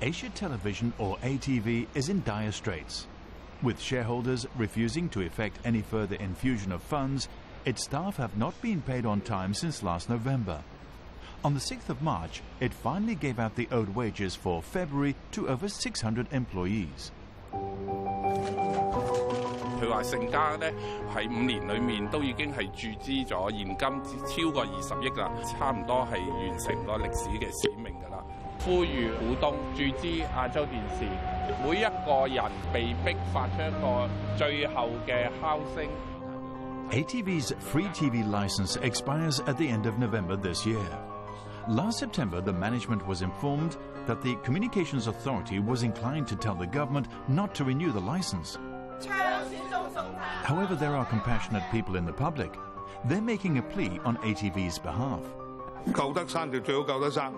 Asia Television, or ATV, is in dire straits. With shareholders refusing to effect any further infusion of funds, its staff have not been paid on time since last November. On the 6th of March, it finally gave out the owed wages for February to over 600 employees. 佢话盛家咧喺五年里面都已经系注资咗现金超过二十亿啦，差唔多系完成个历史嘅使命㗎啦。 呼吁股东注资亚洲电视，每一个人被逼发出一个最后嘅敲声。ATV's free TV license expires at the end of November this year. Last September, the management was informed that the Communications Authority was inclined to tell the government not to renew the license. However, there are compassionate people in the public. They're making a plea on ATV's behalf. 救得生就最好救得生，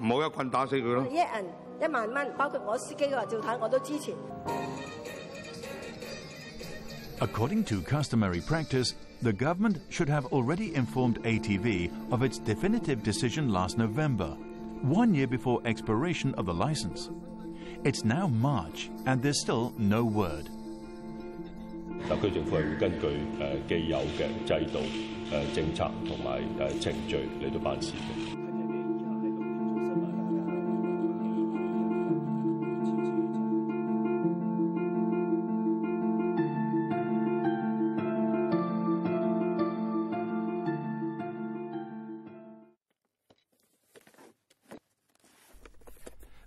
唔好一棍打死佢咯。一人一万蚊，包括我司机嘅话照睇我都支持。 According to customary practice, the government should have already informed ATV of its definitive decision last November, one year before expiration of the license. It's now March, and there's still no word. 特区政府系会根据诶既有嘅制度、诶政策同埋诶程序嚟到办事嘅。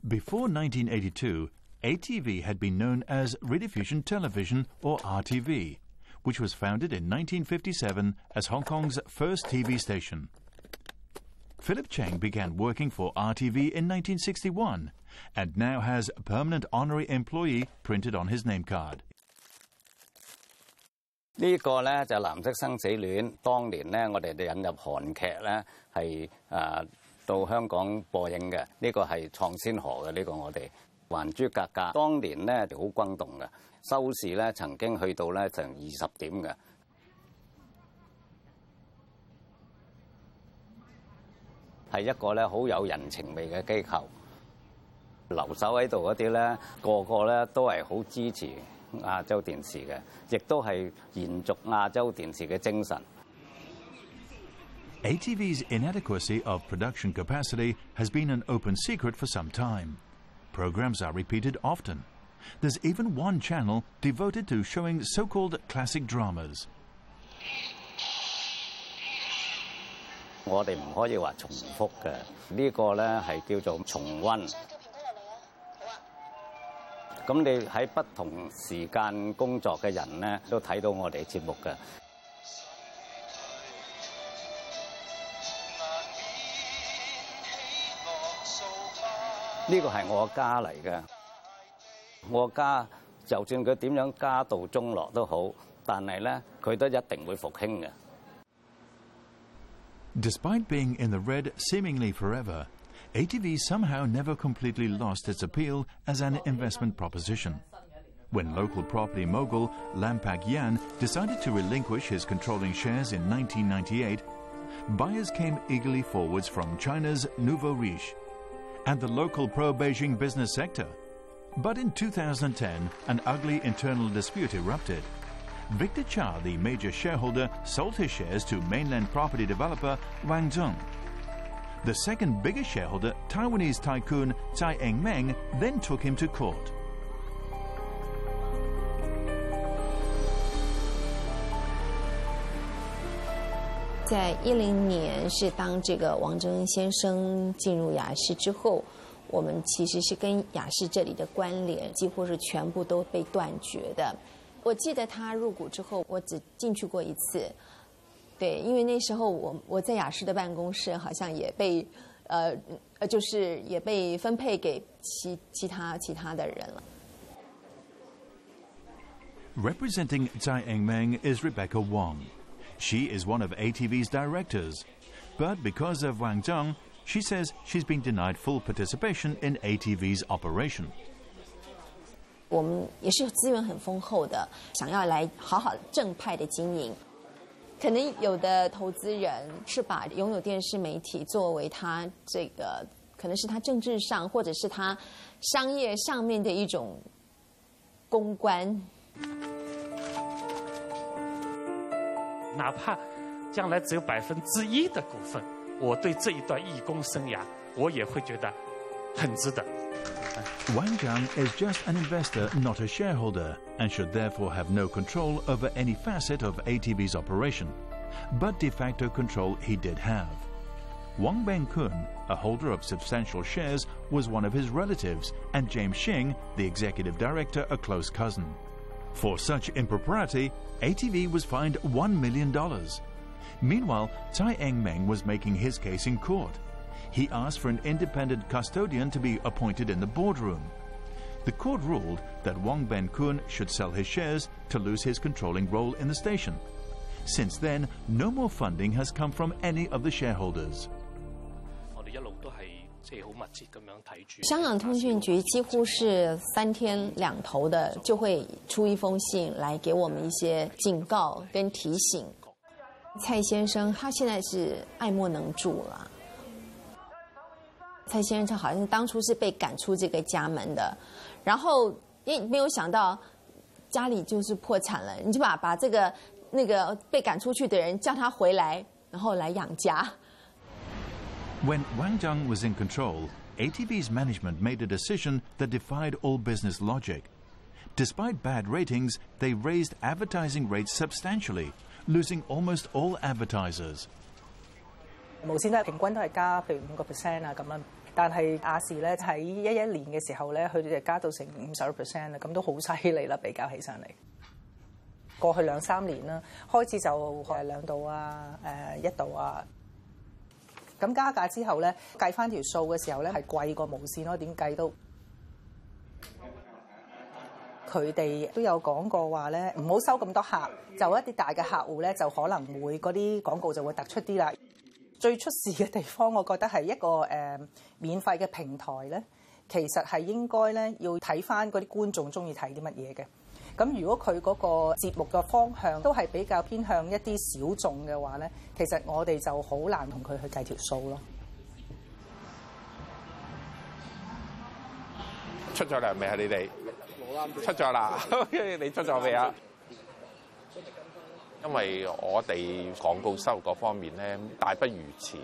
Before 1982, ATV had been known as Rediffusion Television or RTV, which was founded in 1957 as Hong Kong's first TV station. Philip Cheng began working for RTV in 1961 and now has permanent honorary employee printed on his name card. 呢个咧就蓝色生死恋，当年咧我哋就引入韩剧咧系诶 到香港播映嘅，呢、個係創先河嘅呢、個我哋《還珠格格》當年咧就好轟動嘅，收視咧曾經去到咧成二十點嘅。係一個咧好有人情味嘅機構，留守喺度嗰啲咧，個個咧都係好支持亞洲電視嘅，亦都係延續亞洲電視嘅精神。ATV's inadequacy of production capacity has been an open secret for some time. Programs are repeated often. There's even one channel devoted to showing so called classic dramas. 我哋唔可以话重复嘅，呢个咧系叫做重温。咁你喺不同时间工作嘅人咧，都睇到我哋节目嘅。 呢个系我家嚟嘅，我家就算佢点样家道中落都好，但系咧佢都一定会复兴嘅。 Despite being in the red seemingly forever, ATV somehow never completely lost its appeal as an investment proposition. When local property mogul Lam Pak Yan decided to relinquish his controlling shares in 1998, buyers came eagerly forwards from China's Nouveau Riche and the local pro Beijing business sector. But in 2010, an ugly internal dispute erupted. Victor Cha, the major shareholder, sold his shares to mainland property developer Wang Zheng. The second biggest shareholder, Taiwanese tycoon Tsai Eng-meng, then took him to court. 在一零年是当这个王征先生进入雅士之后，我们其实是跟雅士这里的关联几乎是全部都被断绝的。我记得他入股之后，我只进去过一次，对，因为那时候我我在雅士的办公室好像也被，呃呃，就是也被分配给其其他其他的人了。Representing Tsai Ing-meng is Rebecca Wong. She is one of ATV's directors. But because of Wang Zheng, she says she's been denied full participation in ATV's operation. 我们也是资源很丰厚的，想要来好好正派的经营。可能有的投资人是把拥有电视媒体作为他这个，可能是他政治上或者是他商业上面的一种公关。哪怕将来只有百分之一的股份，我对这一段义工生涯，我也会觉得很值得。Wang Zheng is just an investor, not a shareholder, and should therefore have no control over any facet of ATV's operation. But de facto control he did have. Wang Bengkun, a holder of substantial shares, was one of his relatives, and James Xing, the executive director, a close cousin. For such impropriety, ATV was fined $1 million. Meanwhile, Tsai Eng-meng was making his case in court. He asked for an independent custodian to be appointed in the boardroom. The court ruled that Wang Ben-kun should sell his shares to lose his controlling role in the station. Since then, no more funding has come from any of the shareholders. 我哋一路都係即係好密切咁樣睇住。香港通讯局几乎是三天两头的就会出一封信来给我们一些警告跟提醒。蔡先生他现在是爱莫能助了。蔡先生他好像当初是被赶出这个家门的，然后也没有想到家里就是破产了，你就把把这个那个被赶出去的人叫他回来，然后来养家。When Wang Zheng was in control, ATV's management made a decision that defied all business logic. Despite bad ratings, they raised advertising rates substantially, losing almost all advertisers. percent 啊咁樣，但係亞視咧喺一一年嘅時候咧，佢哋就加到成五十 percent 咁加價之後咧，計翻條數嘅時候咧，係貴過無線咯，點計都。佢哋都有講過話咧，唔好收咁多客，就一啲大嘅客戶咧，就可能會嗰啲廣告就會突出啲啦。最出事嘅地方，我覺得係一個誒、免費嘅平台咧，其實係應該咧要睇翻嗰啲觀眾中意睇啲乜嘢嘅。咁如果佢嗰個節目嘅方向都係比較偏向一啲小眾嘅話咧，其實我哋就好難同佢去計條數咯。出咗糧未啊？你哋出咗啦，你出咗未啊？因為我哋廣告收入嗰方面咧大不如前，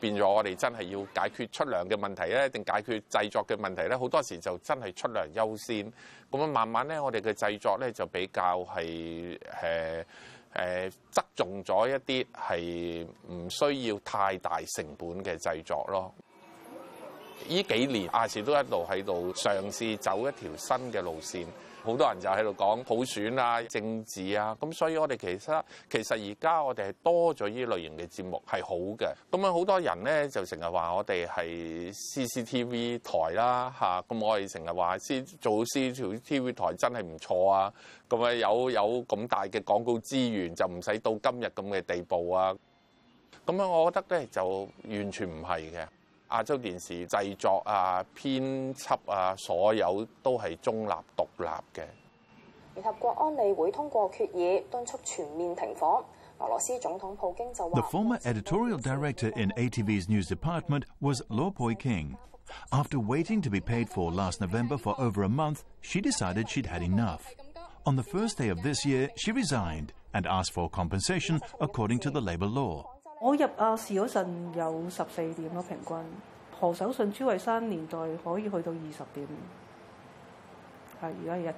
變咗我哋真係要解決出糧嘅問題咧，定解決製作嘅問題咧，好多時就真係出糧優先。咁樣慢慢咧，我哋嘅製作咧就比較係誒誒側重咗一啲係唔需要太大成本嘅製作咯。呢幾年亞視都一路喺度嘗試走一條新嘅路線，好多人就喺度講普選啊、政治啊，咁所以我哋其實其實而家我哋係多咗呢類型嘅節目係好嘅。咁樣好多人咧就成日話我哋係 CCTV 台啦嚇，咁我哋成日話 C 做 CCTV 台真係唔錯啊，咁啊有有咁大嘅廣告資源就唔使到今日咁嘅地步啊。咁樣我覺得咧就完全唔係嘅。亚洲电视制作啊、编辑啊，所有都系中立独立嘅。联合国安理会通过决议，敦促全面停火。俄罗斯总统普京就 The 话： former editorial director in ATV's news department was Lo Poi King. After waiting to be paid for last November for over a month, she decided she'd had enough. On the first day of this year, she resigned and asked for compensation according to the labor law. 我入亚视嗰阵有十四点咯，平均。何守信、朱慧珊年代可以去到二十点，系而家系一点。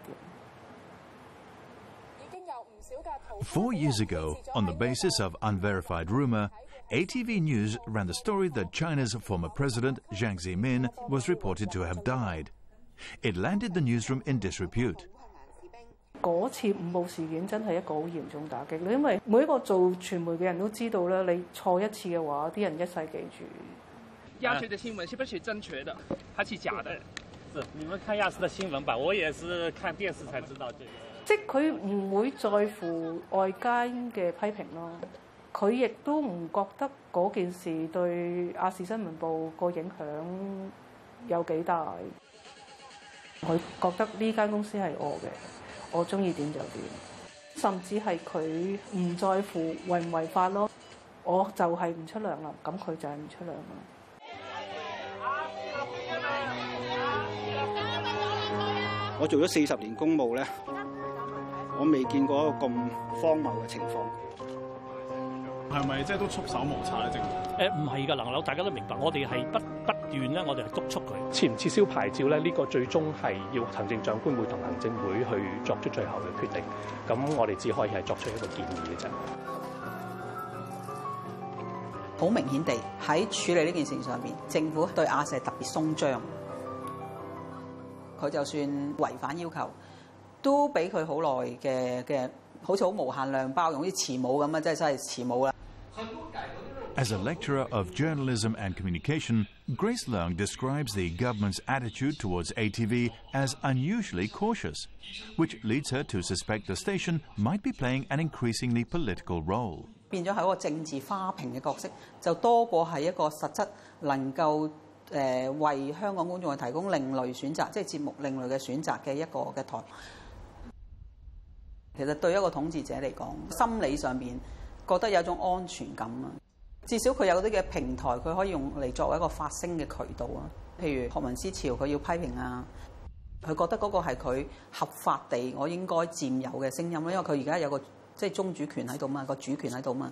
已经有唔少嘅逃 Four years ago, on the basis of unverified rumor, ATV News ran the story that China's former president, Jiang Zemin, was reported to have died. It landed the newsroom in disrepute. 嗰次五步事件真係一個好嚴重打擊，因為每一個做傳媒嘅人都知道咧，你錯一次嘅話，啲人一世記住。亞視的新聞是不是真確的，還是假的？是你們看亞視的新聞吧，我也是看電視才知道這個。即係佢唔會在乎外間嘅批評咯，佢亦都唔覺得嗰件事對亞視新聞部個影響有幾大。佢覺得呢間公司係我嘅，我中意點就點，甚至係佢唔在乎違唔違法咯。我就係唔出糧啦，咁佢就係唔出糧啦。我做咗四十年公務咧，我未見過一個咁荒謬嘅情況。係咪即係都束手無策咧？政誒唔係㗎，嗱，大家都明白，我哋係不。斷咧，我哋係督促佢撤唔撤銷牌照咧？呢、呢個最終係要行政長官會同行政會去作出最後嘅決定。咁我哋只可以係作出一個建議嘅啫。好明顯地喺處理呢件事上面，政府對亞視特別鬆張。佢就算違反要求，都俾佢好耐嘅嘅，好似好無限量包容，好似慈母咁啊！真係真係慈母啦。As a lecturer of journalism and communication, Grace Leung describes the government's attitude towards ATV as unusually cautious, which leads her to suspect the station might be playing an increasingly political role. 变咗系一个政治花瓶嘅角色，就多过系一个实质能够诶、呃、为香港观众去提供另类选择，即系节目另类嘅选择嘅一个嘅台。其实对一个统治者嚟讲，心理上边 覺得有一種安全感啊。至少佢有啲嘅平台，佢可以用嚟作為一個發聲嘅渠道啊。譬如學民思潮，佢要批評啊，佢覺得嗰個係佢合法地我應該佔有嘅聲音咯。因為佢而家有個即係宗主權喺度嘛，個主權喺度嘛。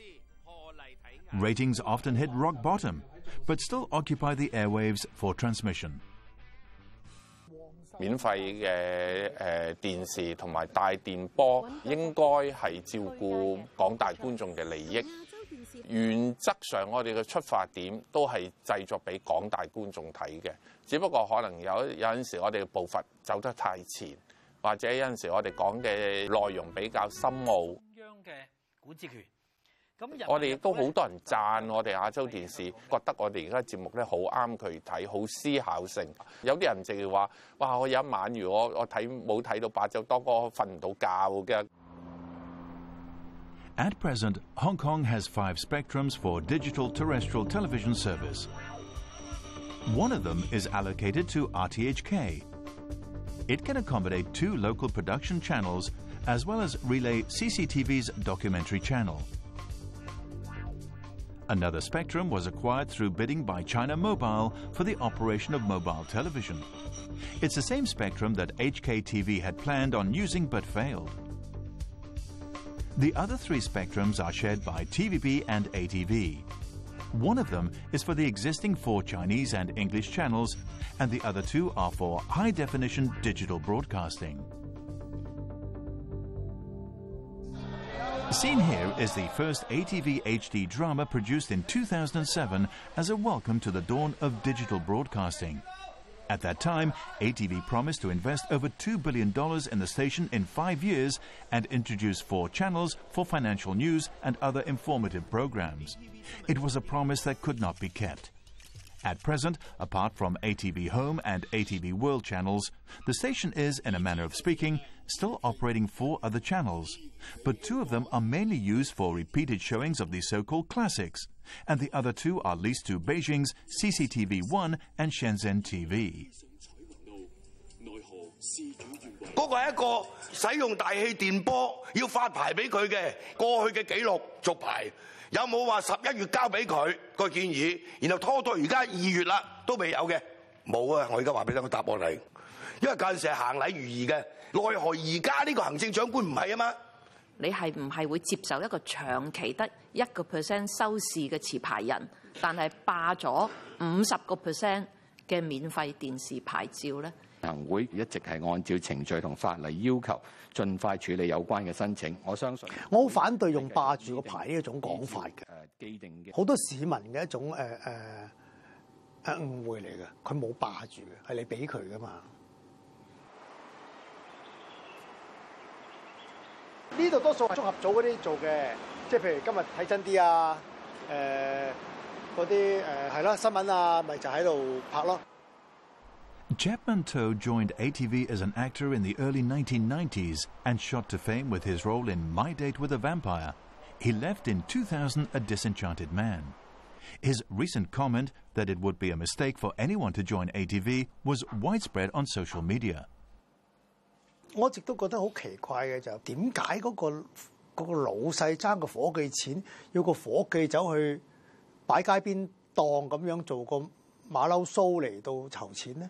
Ratings often hit rock bottom, but still occupy the airwaves for transmission. 免費嘅誒電視同埋大電波應該係照顧廣大觀眾嘅利益。原則上，我哋嘅出發點都係製作俾廣大觀眾睇嘅，只不過可能有有陣時我哋嘅步伐走得太前，或者有陣時我哋講嘅內容比較深奧。中央嘅管治權。我哋亦都好多人赞我哋亚洲电视，觉得我哋而家节目咧好啱佢睇，好思考性。有啲人净系话：哇！我有一晚如果我睇冇睇到八周当歌，瞓唔到觉嘅。 At present, Hong Kong has five spectrums for digital terrestrial television service. One of them is allocated to RTHK. It can accommodate two local production channels as well as relay CCTV's documentary channel. Another spectrum was acquired through bidding by China Mobile for the operation of mobile television. It's the same spectrum that HKTV had planned on using but failed. The other three spectrums are shared by TVB and ATV. One of them is for the existing four Chinese and English channels, and the other two are for high definition digital broadcasting. Seen here is the first ATV HD drama produced in 2007 as a welcome to the dawn of digital broadcasting. At that time, ATV promised to invest over $2 billion in the station in five years and introduce four channels for financial news and other informative programs. It was a promise that could not be kept. At present, apart from ATV Home and ATV World channels, the station is, in a manner of speaking, still operating four other channels. But two of them are mainly used for repeated showings of the so called classics, and the other two are leased to Beijing's CCTV 1 and Shenzhen TV. 嗰个系一个使用大气电波要发牌俾佢嘅过去嘅记录续牌，有冇话十一月交俾佢个建议，然后拖到而家二月啦都未有嘅？冇啊！我而家话俾你个答案你， 因為嗰陣時係行禮如儀嘅，奈何而家呢個行政長官唔係啊嘛？你係唔係會接受一個長期得一個 percent 收視嘅持牌人，但係霸咗五十個 percent 嘅免費電視牌照咧？行會一直係按照程序同法例要求，盡快處理有關嘅申請。我相信我好反對用霸住個牌呢一種講法嘅，既定嘅好多市民嘅一種誒誒誒誤會嚟嘅，佢冇霸住嘅，係你俾佢噶嘛。呢度多數係綜合組嗰啲做嘅，即係譬如今日睇真啲啊，誒嗰啲誒係啦新聞啊，咪就喺度拍咯。Chapman To joined ATV as an actor in the early 1990s and shot to fame with his role in My Date with a Vampire. He left in 2000 a disenchanted man. His recent comment that it would be a mistake for anyone to join ATV was widespread on social media. 我一直都覺得好奇怪嘅就點解嗰個嗰個老細爭個伙計錢，要個伙計走去擺街邊檔咁樣做個馬騮鬚嚟到籌錢咧？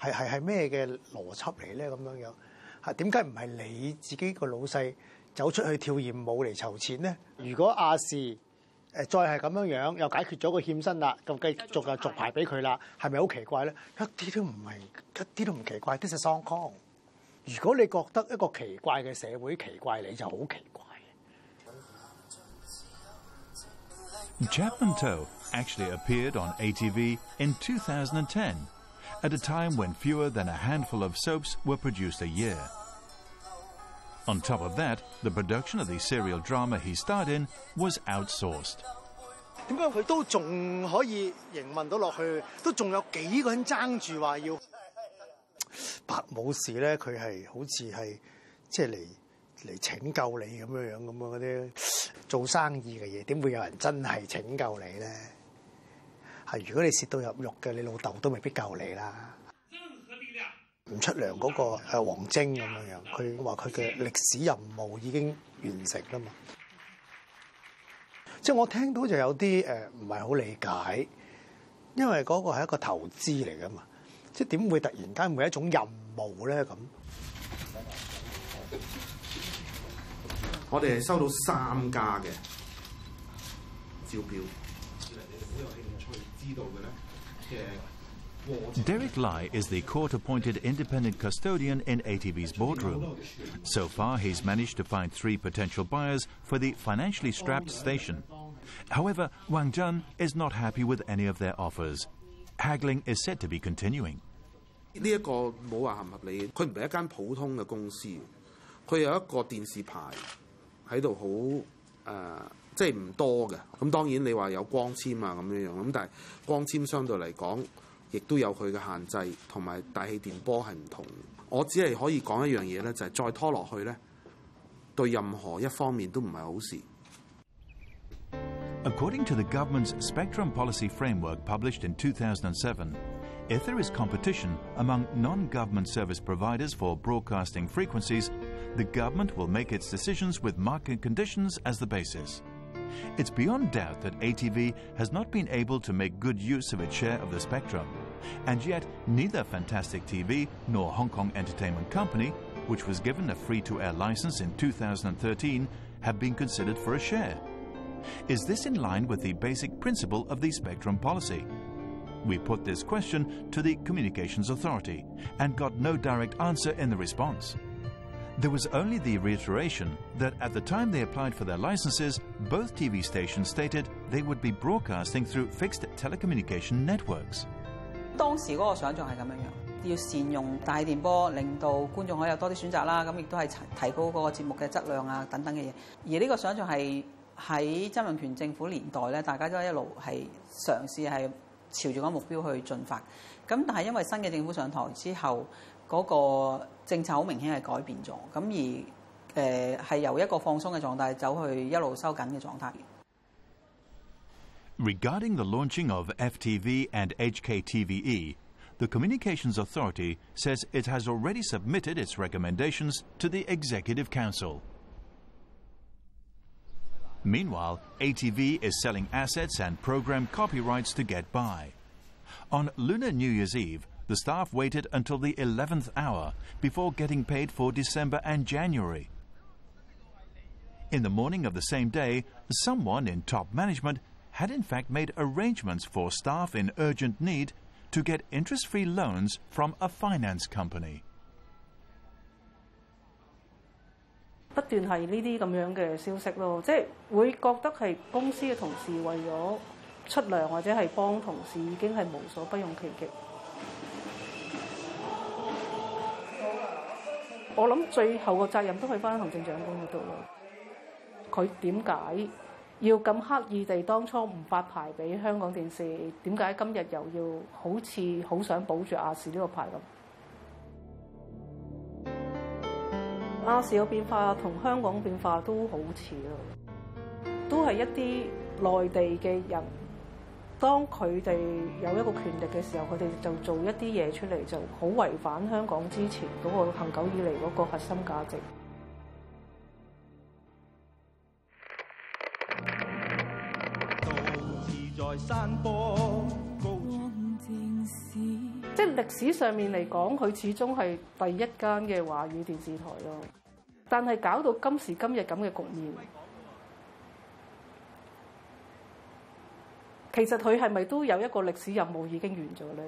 係係係咩嘅邏輯嚟咧？咁樣樣係點解唔係你自己個老細走出去跳豔舞嚟籌錢咧？如果亞視誒再係咁樣樣，又解決咗個欠薪啦，咁繼續就續牌俾佢啦，係咪好奇怪咧？一啲都唔係，一啲都唔奇怪，This is Hong Kong。如果你覺得一個奇怪嘅社會奇怪，你就好奇怪。Chapman To actually appeared on ATV in 2010 at a time when fewer than a handful of soaps were produced a year. On top of that, the production of the serial drama he starred in was outsourced. 點解佢都仲可以營運到落去？都仲有幾個人爭住話要。白武士咧？佢係好似係即係嚟嚟拯救你咁樣樣咁樣嗰啲做生意嘅嘢，點會有人真係拯救你咧？係如果你蝕到入肉嘅，你老豆都未必救你啦。唔出糧嗰個誒王晶咁樣樣，佢話佢嘅歷史任務已經完成啦嘛。即係我聽到就有啲誒唔係好理解，因為嗰個係一個投資嚟噶嘛， 即系点会突然间会一种任务咧咁？我哋系收到三家嘅招标， Derek Lai is the court appointed independent custodian in ATV's boardroom. So far, he's managed to find three potential buyers for the financially strapped station. However, Wang Zhen is not happy with any of their offers. Haggling is said to be continuing. 呢一個冇話合唔合理，佢唔係一間普通嘅公司，佢有一個電視牌喺度好誒，即係唔多嘅。咁當然你話有光纖啊咁樣樣，咁但係光纖相對嚟講，亦都有佢嘅限制，同埋大氣電波係唔同。我只係可以講一樣嘢咧，就係、再拖落去咧，對任何一方面都唔係好事。According to the government's spectrum policy framework published in 2007, if there is competition among non government service providers for broadcasting frequencies, the government will make its decisions with market conditions as the basis. It's beyond doubt that ATV has not been able to make good use of its share of the spectrum. And yet, neither Fantastic TV nor Hong Kong Entertainment Company, which was given a free to air license in 2013, have been considered for a share. Is this in line with the basic principle of the spectrum policy? We put this question to the Communications Authority and got no direct answer in the response. There was only the reiteration that at the time they applied for their licenses, both TV stations stated they would be broadcasting through fixed telecommunication networks. 当时嗰个想像系咁样样，要善用大气电波，令到观众可以有多啲选择啦。咁亦都系提高嗰个节目嘅质量啊等等嘅嘢。而呢个想像系喺曾荫权政府年代咧，大家都一路系尝试系 朝住嗰个目标去进发。咁但系因为新嘅政府上台之后，嗰、个政策好明显系改变咗。咁而诶系、由一个放松嘅状态走去一路收紧嘅状态。 Regarding the launching of FTV and HKTVE, the Communications Authority says it has already submitted its recommendations to the Executive Council. Meanwhile, ATV is selling assets and program copyrights to get by. On Lunar New Year's Eve, the staff waited until the 11th hour before getting paid for December and January. In the morning of the same day, someone in top management had in fact made arrangements for staff in urgent need to get interest free loans from a finance company. 不斷係呢啲咁樣嘅消息咯，即係會覺得係公司嘅同事為咗出糧或者係幫同事已經係無所不用其極。我諗最後個責任都係翻行政長官嗰度咯。佢點解要咁刻意地當初唔發牌俾香港電視？點解今日又要好似好想保住亞視呢個牌咁？亞視嘅變化同香港變化都好似咯，都係一啲內地嘅人。當佢哋有一個權力嘅時候，佢哋就做一啲嘢出嚟，就好違反香港之前嗰個恆久以嚟嗰個核心價值。即係歷史上面嚟講，佢始終係第一間嘅華語電視台咯。但係搞到今時今日咁嘅局面。其實佢係咪都有一個歷史任務已經完咗咧？